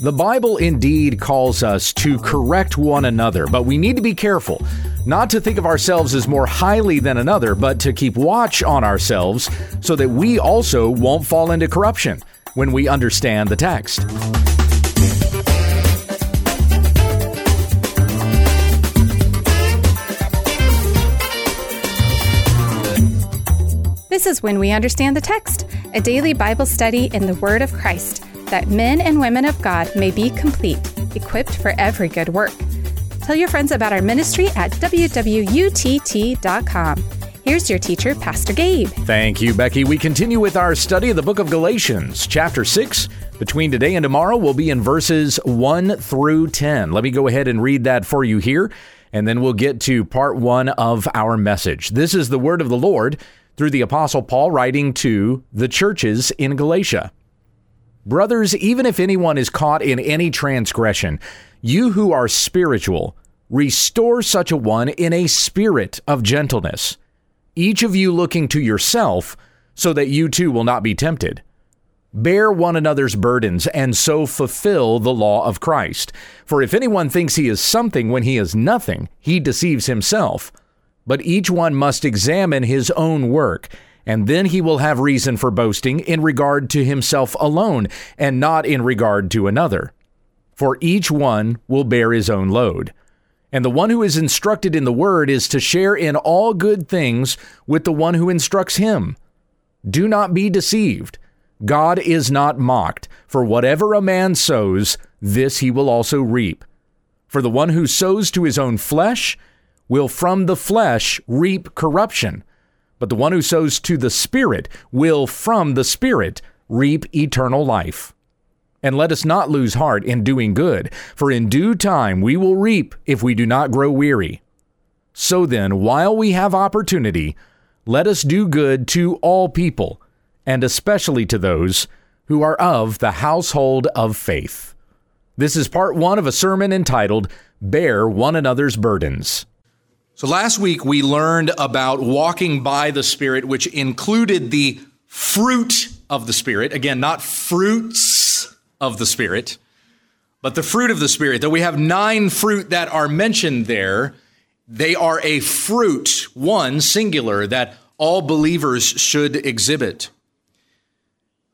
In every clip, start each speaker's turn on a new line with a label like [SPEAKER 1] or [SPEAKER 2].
[SPEAKER 1] The Bible indeed calls us to correct one another, but we need to be careful not to think of ourselves as more highly than another, but to keep watch on ourselves so that we also won't fall into corruption when we understand the text.
[SPEAKER 2] This is When We Understand the Text, a daily Bible study in the Word of Christ that men and women of God may be complete, equipped for every good work. Tell your friends about our ministry at wwutt.com. Here's your teacher, Pastor Gabe.
[SPEAKER 1] Thank you, Becky. We continue with our study of the book of Galatians, chapter 6. Between today and tomorrow, we'll be in verses 1 through 10. Let me go ahead and read that for you here, and then we'll get to part 1 of our message. This is the word of the Lord through the Apostle Paul writing to the churches in Galatia. Brothers, even if anyone is caught in any transgression, you who are spiritual, restore such a one in a spirit of gentleness, each of you looking to yourself, so that you too will not be tempted. Bear one another's burdens, and so fulfill the law of Christ. For if anyone thinks he is something when he is nothing, he deceives himself. But each one must examine his own work and then he will have reason for boasting in regard to himself alone, and not in regard to another. For each one will bear his own load. And the one who is instructed in the word is to share in all good things with the one who instructs him. Do not be deceived. God is not mocked, for whatever a man sows, this he will also reap. For the one who sows to his own flesh will from the flesh reap corruption but the one who sows to the Spirit will from the Spirit reap eternal life. And let us not lose heart in doing good, for in due time we will reap if we do not grow weary. So then, while we have opportunity, let us do good to all people, and especially to those who are of the household of faith. This is part one of a sermon entitled Bear One Another's Burdens. So last week we learned about walking by the Spirit, which included the fruit of the Spirit. Again, not fruits of the Spirit, but the fruit of the Spirit. Though we have nine fruit that are mentioned there, they are a fruit, one singular, that all believers should exhibit.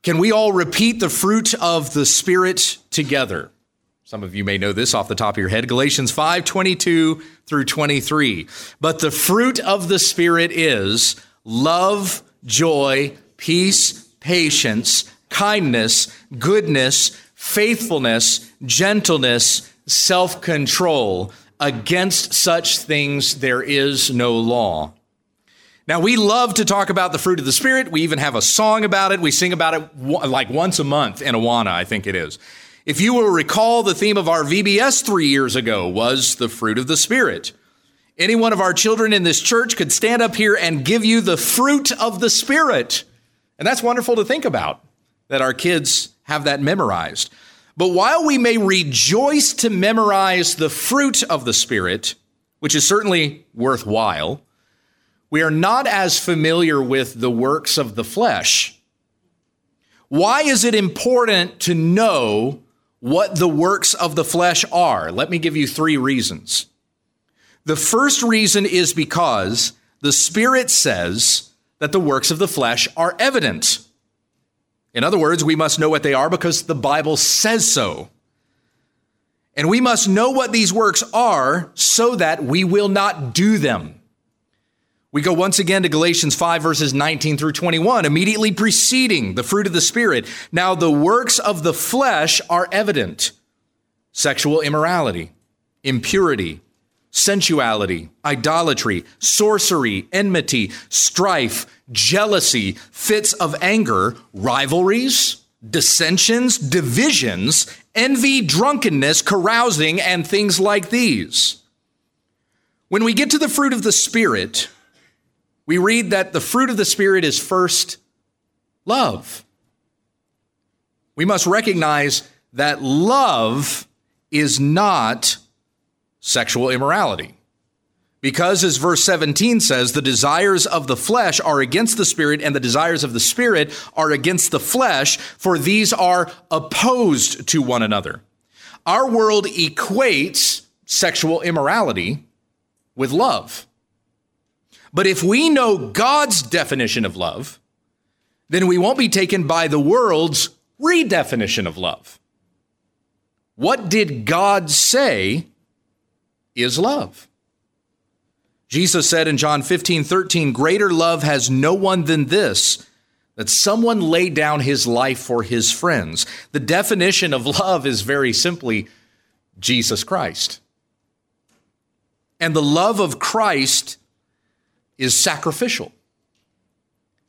[SPEAKER 1] Can we all repeat the fruit of the Spirit together? Some of you may know this off the top of your head. Galatians 5 22 through 23. But the fruit of the Spirit is love, joy, peace, patience, kindness, goodness, faithfulness, gentleness, self control. Against such things there is no law. Now, we love to talk about the fruit of the Spirit. We even have a song about it. We sing about it like once a month in Awana, I think it is. If you will recall, the theme of our VBS three years ago was the fruit of the Spirit. Any one of our children in this church could stand up here and give you the fruit of the Spirit. And that's wonderful to think about that our kids have that memorized. But while we may rejoice to memorize the fruit of the Spirit, which is certainly worthwhile, we are not as familiar with the works of the flesh. Why is it important to know what the works of the flesh are. Let me give you three reasons. The first reason is because the Spirit says that the works of the flesh are evident. In other words, we must know what they are because the Bible says so. And we must know what these works are so that we will not do them. We go once again to Galatians 5, verses 19 through 21, immediately preceding the fruit of the Spirit. Now, the works of the flesh are evident sexual immorality, impurity, sensuality, idolatry, sorcery, enmity, strife, jealousy, fits of anger, rivalries, dissensions, divisions, envy, drunkenness, carousing, and things like these. When we get to the fruit of the Spirit, we read that the fruit of the Spirit is first love. We must recognize that love is not sexual immorality. Because, as verse 17 says, the desires of the flesh are against the spirit, and the desires of the spirit are against the flesh, for these are opposed to one another, Our world equates sexual immorality with love. But if we know God's definition of love, then we won't be taken by the world's redefinition of love. What did God say is love? Jesus said in John 15, 13, Greater love has no one than this, that someone lay down his life for his friends. The definition of love is very simply Jesus Christ. And the love of Christ is sacrificial,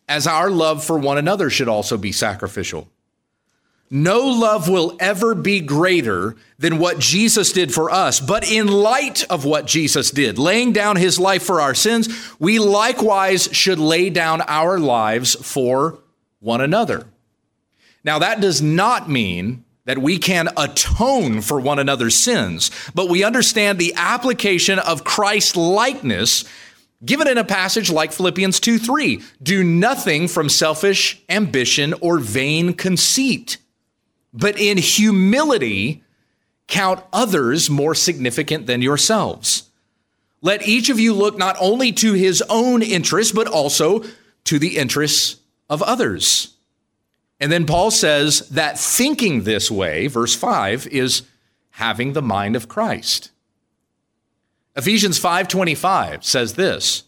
[SPEAKER 1] as our love for one another should also be sacrificial. No love will ever be greater than what Jesus did for us. But in light of what Jesus did, laying down his life for our sins, we likewise should lay down our lives for one another. Now, that does not mean that we can atone for one another's sins, but we understand the application of Christ likeness given in a passage like Philippians 2 3. Do nothing from selfish ambition or vain conceit but in humility, count others more significant than yourselves. Let each of you look not only to his own interests, but also to the interests of others. And then Paul says that thinking this way, verse 5, is having the mind of Christ. Ephesians 5:25 says this,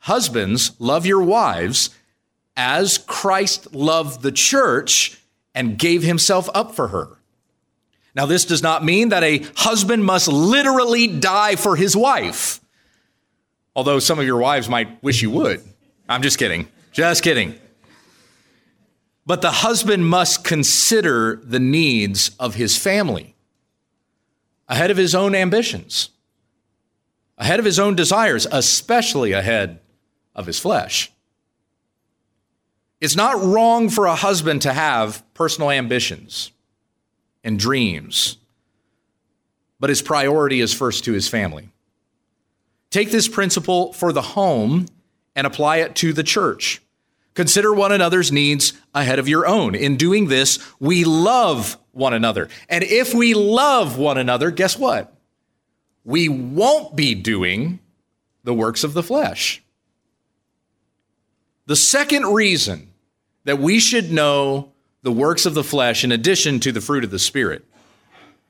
[SPEAKER 1] Husbands, love your wives as Christ loved the church and gave himself up for her. Now, this does not mean that a husband must literally die for his wife, although some of your wives might wish you would. I'm just kidding. Just kidding. But the husband must consider the needs of his family ahead of his own ambitions, ahead of his own desires, especially ahead of his flesh. It's not wrong for a husband to have personal ambitions and dreams, but his priority is first to his family. Take this principle for the home and apply it to the church. Consider one another's needs ahead of your own. In doing this, we love one another. And if we love one another, guess what? We won't be doing the works of the flesh. The second reason that we should know the works of the flesh in addition to the fruit of the Spirit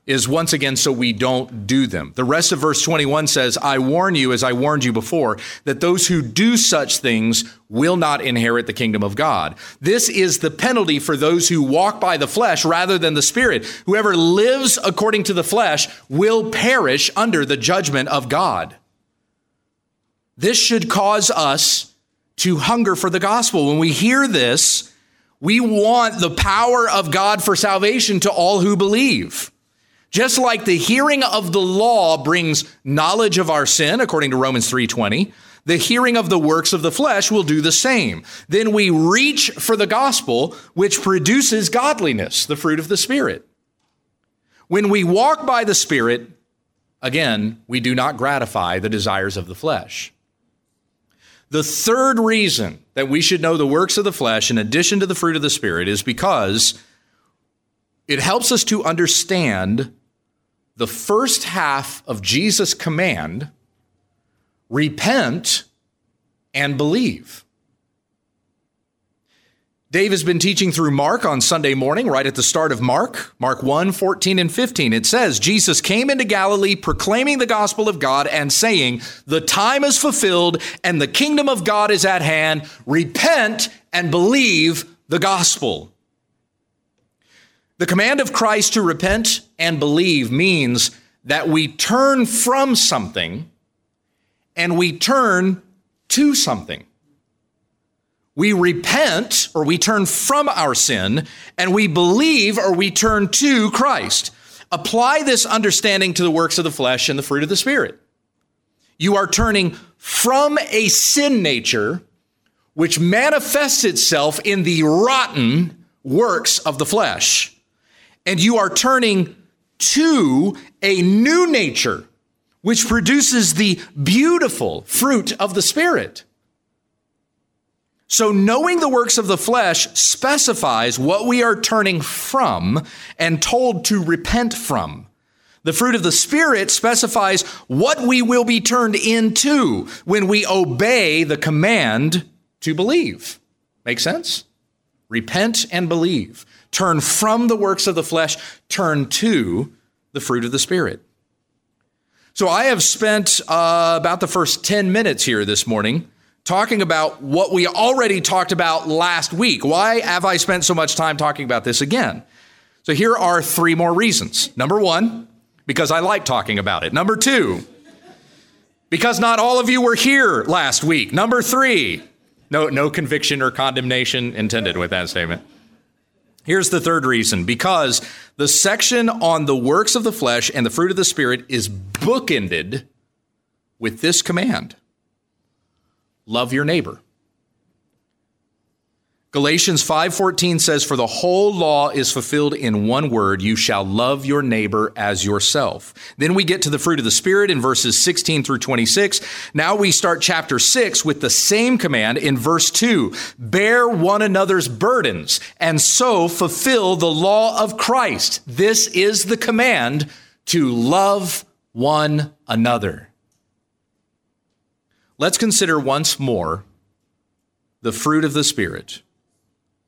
[SPEAKER 1] is once again so we don't do them. The rest of verse 21 says, I warn you, as I warned you before, that those who do such things will not inherit the kingdom of God. This is the penalty for those who walk by the flesh rather than the Spirit. Whoever lives according to the flesh will perish under the judgment of God. This should cause us to hunger for the gospel. When we hear this, we want the power of God for salvation to all who believe. Just like the hearing of the law brings knowledge of our sin, according to Romans 3:20, the hearing of the works of the flesh will do the same. Then we reach for the gospel, which produces godliness, the fruit of the Spirit. When we walk by the Spirit, again, we do not gratify the desires of the flesh. The third reason that we should know the works of the flesh in addition to the fruit of the Spirit is because it helps us to understand the first half of Jesus' command repent and believe. Dave has been teaching through Mark on Sunday morning, right at the start of Mark, Mark 1 14 and 15. It says, Jesus came into Galilee proclaiming the gospel of God and saying, The time is fulfilled and the kingdom of God is at hand. Repent and believe the gospel. The command of Christ to repent and believe means that we turn from something and we turn to something we repent or we turn from our sin and we believe or we turn to Christ. Apply this understanding to the works of the flesh and the fruit of the Spirit. You are turning from a sin nature which manifests itself in the rotten works of the flesh, and you are turning to a new nature which produces the beautiful fruit of the Spirit. So, knowing the works of the flesh specifies what we are turning from and told to repent from. The fruit of the Spirit specifies what we will be turned into when we obey the command to believe. Make sense? Repent and believe. Turn from the works of the flesh, turn to the fruit of the Spirit. So I have spent uh, about the first 10 minutes here this morning talking about what we already talked about last week. Why have I spent so much time talking about this again? So here are three more reasons. Number one, because I like talking about it. Number two, because not all of you were here last week. Number three, no, no conviction or condemnation intended with that statement. Here's the third reason because the section on the works of the flesh and the fruit of the Spirit is bookended with this command love your neighbor. Galatians 5:14 says for the whole law is fulfilled in one word you shall love your neighbor as yourself. Then we get to the fruit of the spirit in verses 16 through 26. Now we start chapter 6 with the same command in verse 2. Bear one another's burdens and so fulfill the law of Christ. This is the command to love one another. Let's consider once more the fruit of the spirit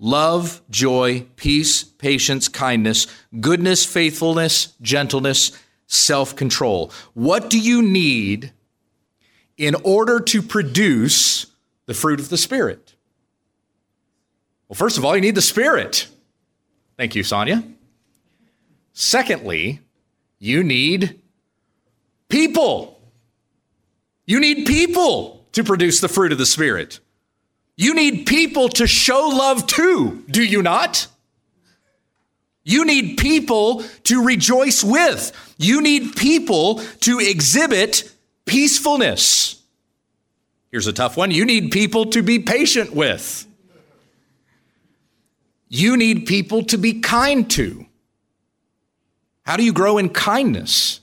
[SPEAKER 1] love, joy, peace, patience, kindness, goodness, faithfulness, gentleness, self control. What do you need in order to produce the fruit of the Spirit? Well, first of all, you need the Spirit. Thank you, Sonia. Secondly, you need people. You need people to produce the fruit of the Spirit. You need people to show love to, do you not? You need people to rejoice with. You need people to exhibit peacefulness. Here's a tough one. You need people to be patient with. You need people to be kind to. How do you grow in kindness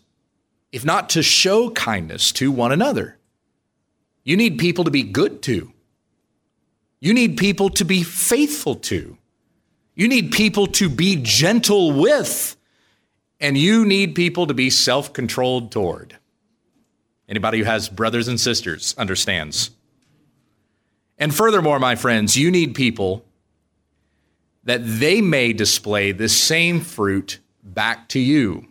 [SPEAKER 1] if not to show kindness to one another? You need people to be good to. You need people to be faithful to. You need people to be gentle with. And you need people to be self controlled toward. Anybody who has brothers and sisters understands. And furthermore, my friends, you need people that they may display the same fruit back to you,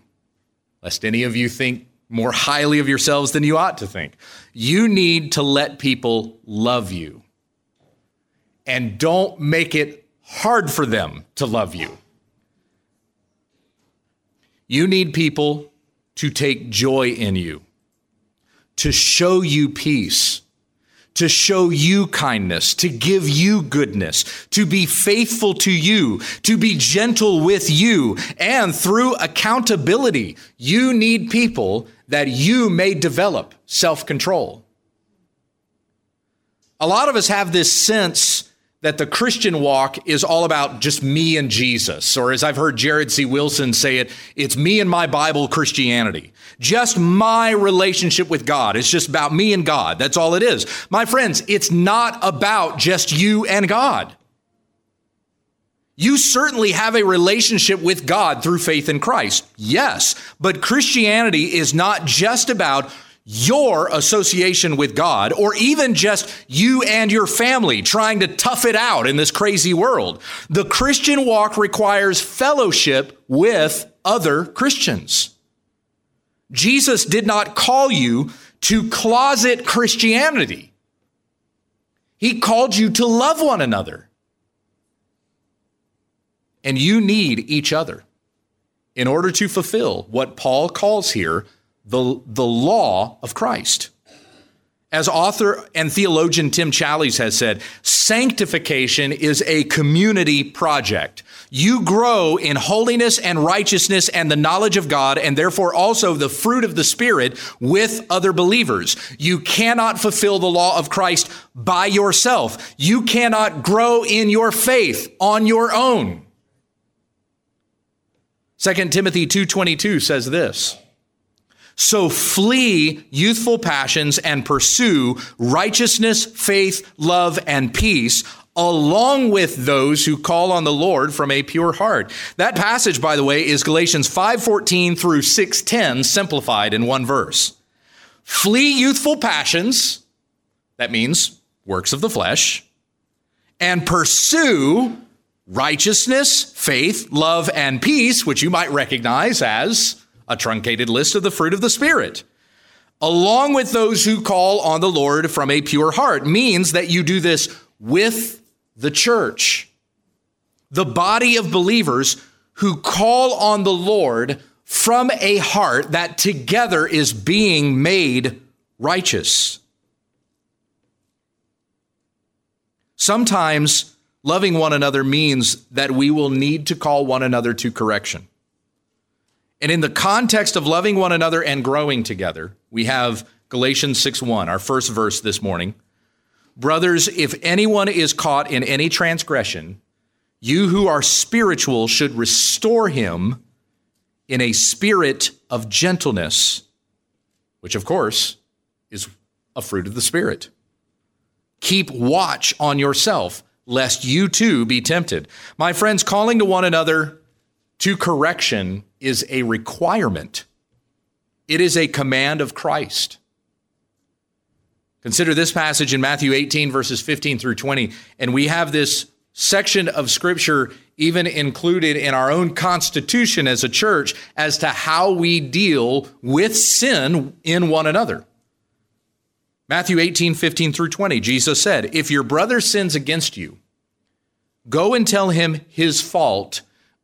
[SPEAKER 1] lest any of you think more highly of yourselves than you ought to think. You need to let people love you and don't make it hard for them to love you. You need people to take joy in you, to show you peace, to show you kindness, to give you goodness, to be faithful to you, to be gentle with you, and through accountability, you need people that you may develop self control. A lot of us have this sense that the Christian walk is all about just me and Jesus. Or as I've heard Jared C. Wilson say it, it's me and my Bible Christianity. Just my relationship with God. It's just about me and God. That's all it is. My friends, it's not about just you and God. You certainly have a relationship with God through faith in Christ. Yes. But Christianity is not just about your association with God, or even just you and your family trying to tough it out in this crazy world. The Christian walk requires fellowship with other Christians. Jesus did not call you to closet Christianity. He called you to love one another. And you need each other in order to fulfill what Paul calls here the, the law of Christ. As author and theologian Tim Challies has said, sanctification is a community project. You grow in holiness and righteousness and the knowledge of God, and therefore also the fruit of the Spirit with other believers. You cannot fulfill the law of Christ by yourself. You cannot grow in your faith on your own. 2 Timothy 2:22 says this. So flee youthful passions and pursue righteousness, faith, love, and peace, along with those who call on the Lord from a pure heart. That passage, by the way, is Galatians 5:14 through 6:10 simplified in one verse. Flee youthful passions, that means works of the flesh, and pursue righteousness, faith, love, and peace, which you might recognize as a truncated list of the fruit of the Spirit. Along with those who call on the Lord from a pure heart means that you do this with the church, the body of believers who call on the Lord from a heart that together is being made righteous. Sometimes loving one another means that we will need to call one another to correction. And in the context of loving one another and growing together, we have Galatians 6:1, our first verse this morning. Brothers, if anyone is caught in any transgression, you who are spiritual should restore him in a spirit of gentleness, which of course is a fruit of the Spirit. Keep watch on yourself, lest you too be tempted. My friends, calling to one another to correction is a requirement, it is a command of Christ. Consider this passage in Matthew 18, verses 15 through 20. And we have this section of scripture even included in our own constitution as a church as to how we deal with sin in one another. Matthew 18, 15 through 20, Jesus said, If your brother sins against you, go and tell him his fault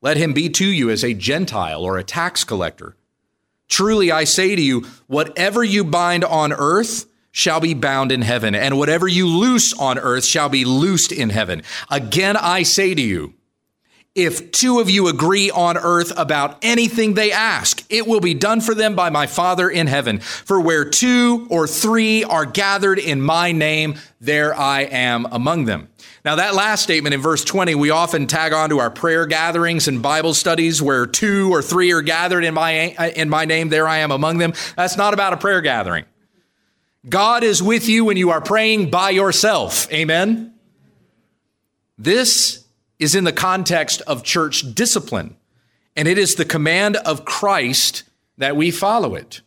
[SPEAKER 1] let him be to you as a Gentile or a tax collector Truly I say to you, whatever you bind on earth shall be bound in heaven, and whatever you loose on earth shall be loosed in heaven. Again, I say to you, if two of you agree on earth about anything they ask, it will be done for them by my Father in heaven. For where two or three are gathered in my name, there I am among them. Now, that last statement in verse 20, we often tag on to our prayer gatherings and Bible studies where two or three are gathered in my, in my name, there I am among them. That's not about a prayer gathering. God is with you when you are praying by yourself. Amen. This is in the context of church discipline, and it is the command of Christ that we follow it.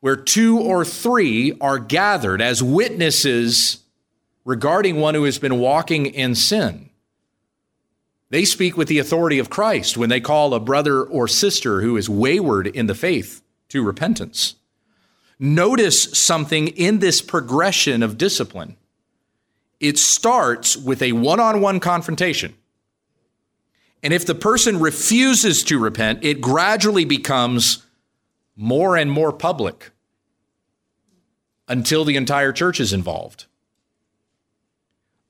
[SPEAKER 1] Where two or three are gathered as witnesses regarding one who has been walking in sin. They speak with the authority of Christ when they call a brother or sister who is wayward in the faith to repentance. Notice something in this progression of discipline. It starts with a one on one confrontation. And if the person refuses to repent, it gradually becomes more and more public until the entire church is involved.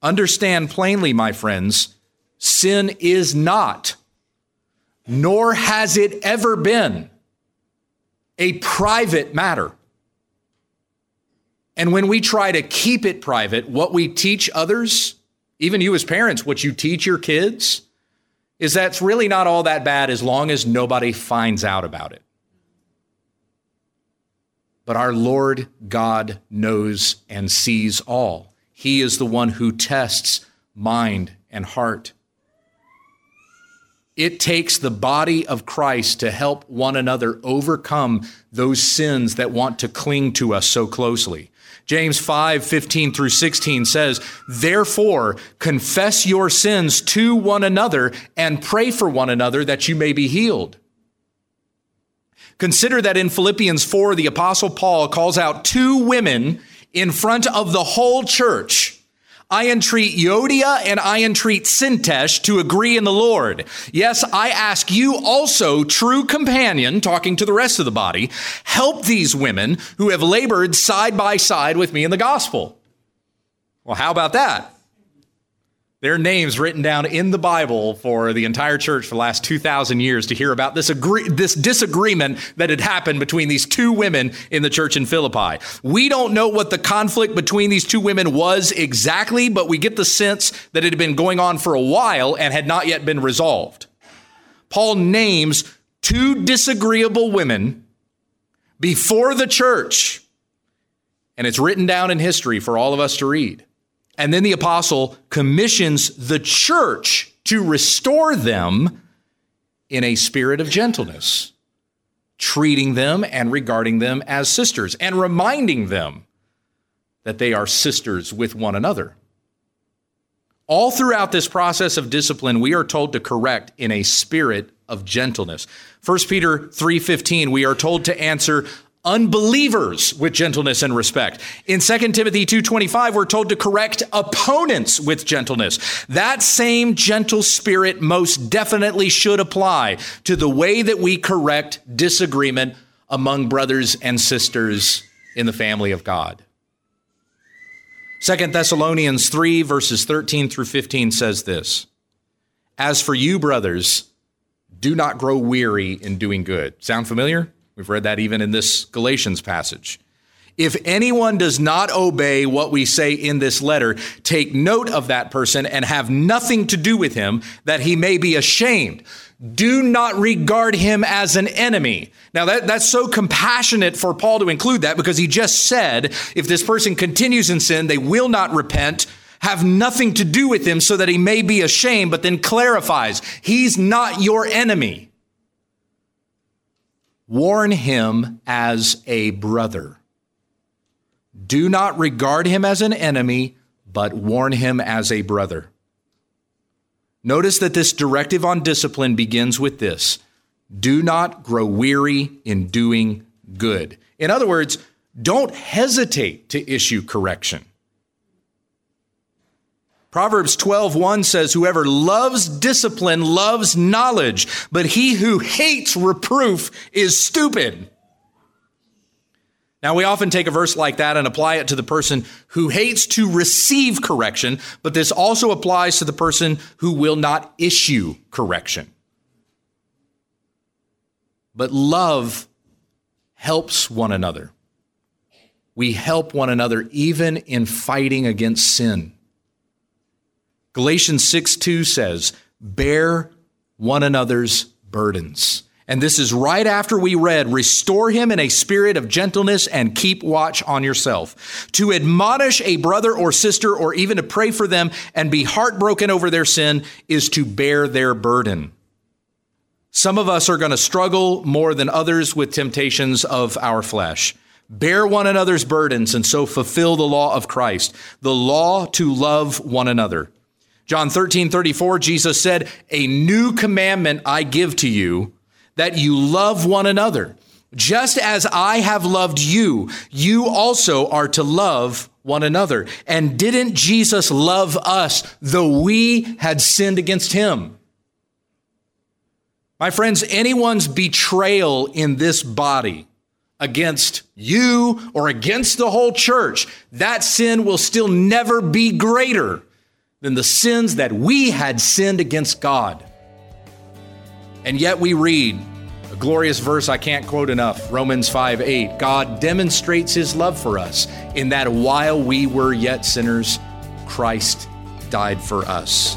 [SPEAKER 1] Understand plainly, my friends, sin is not, nor has it ever been, a private matter. And when we try to keep it private, what we teach others, even you as parents, what you teach your kids, is that's really not all that bad as long as nobody finds out about it. But our Lord God knows and sees all. He is the one who tests mind and heart. It takes the body of Christ to help one another overcome those sins that want to cling to us so closely. James 5, 15 through 16 says, Therefore, confess your sins to one another and pray for one another that you may be healed. Consider that in Philippians 4, the Apostle Paul calls out two women in front of the whole church I entreat Euodia and I entreat Syntyche to agree in the Lord. Yes, I ask you also, true companion, talking to the rest of the body, help these women who have labored side by side with me in the gospel. Well, how about that? Their names written down in the Bible for the entire church for the last 2,000 years to hear about this, agree- this disagreement that had happened between these two women in the church in Philippi. We don't know what the conflict between these two women was exactly, but we get the sense that it had been going on for a while and had not yet been resolved. Paul names two disagreeable women before the church, and it's written down in history for all of us to read. And then the apostle commissions the church to restore them in a spirit of gentleness, treating them and regarding them as sisters and reminding them that they are sisters with one another. All throughout this process of discipline, we are told to correct in a spirit of gentleness. 1 Peter 3:15 we are told to answer unbelievers with gentleness and respect. In 2 Timothy 2:25 we're told to correct opponents with gentleness. That same gentle spirit most definitely should apply to the way that we correct disagreement among brothers and sisters in the family of God. 2 Thessalonians 3 verses 13 through 15 says this. As for you brothers, do not grow weary in doing good. Sound familiar? We've read that even in this Galatians passage. If anyone does not obey what we say in this letter, take note of that person and have nothing to do with him, that he may be ashamed. Do not regard him as an enemy. Now, that, that's so compassionate for Paul to include that because he just said if this person continues in sin, they will not repent, have nothing to do with him so that he may be ashamed, but then clarifies he's not your enemy warn him as a brother. Do not regard him as an enemy, but warn him as a brother. Notice that this directive on discipline begins with this do not grow weary in doing good. In other words, don't hesitate to issue correction. Proverbs 12:1 says whoever loves discipline loves knowledge, but he who hates reproof is stupid. Now we often take a verse like that and apply it to the person who hates to receive correction, but this also applies to the person who will not issue correction. But love helps one another. We help one another even in fighting against sin. Galatians 6 2 says, Bear one another's burdens. And this is right after we read, Restore him in a spirit of gentleness and keep watch on yourself. To admonish a brother or sister or even to pray for them and be heartbroken over their sin is to bear their burden. Some of us are going to struggle more than others with temptations of our flesh. Bear one another's burdens and so fulfill the law of Christ, the law to love one another. John 13, 34, Jesus said, A new commandment I give to you, that you love one another. Just as I have loved you, you also are to love one another. And didn't Jesus love us, though we had sinned against him? My friends, anyone's betrayal in this body against you or against the whole church, that sin will still never be greater than the sins that we had sinned against God. And yet we read a glorious verse I can't quote enough Romans 5 8. God demonstrates his love for us in that while we were yet sinners, Christ died for us.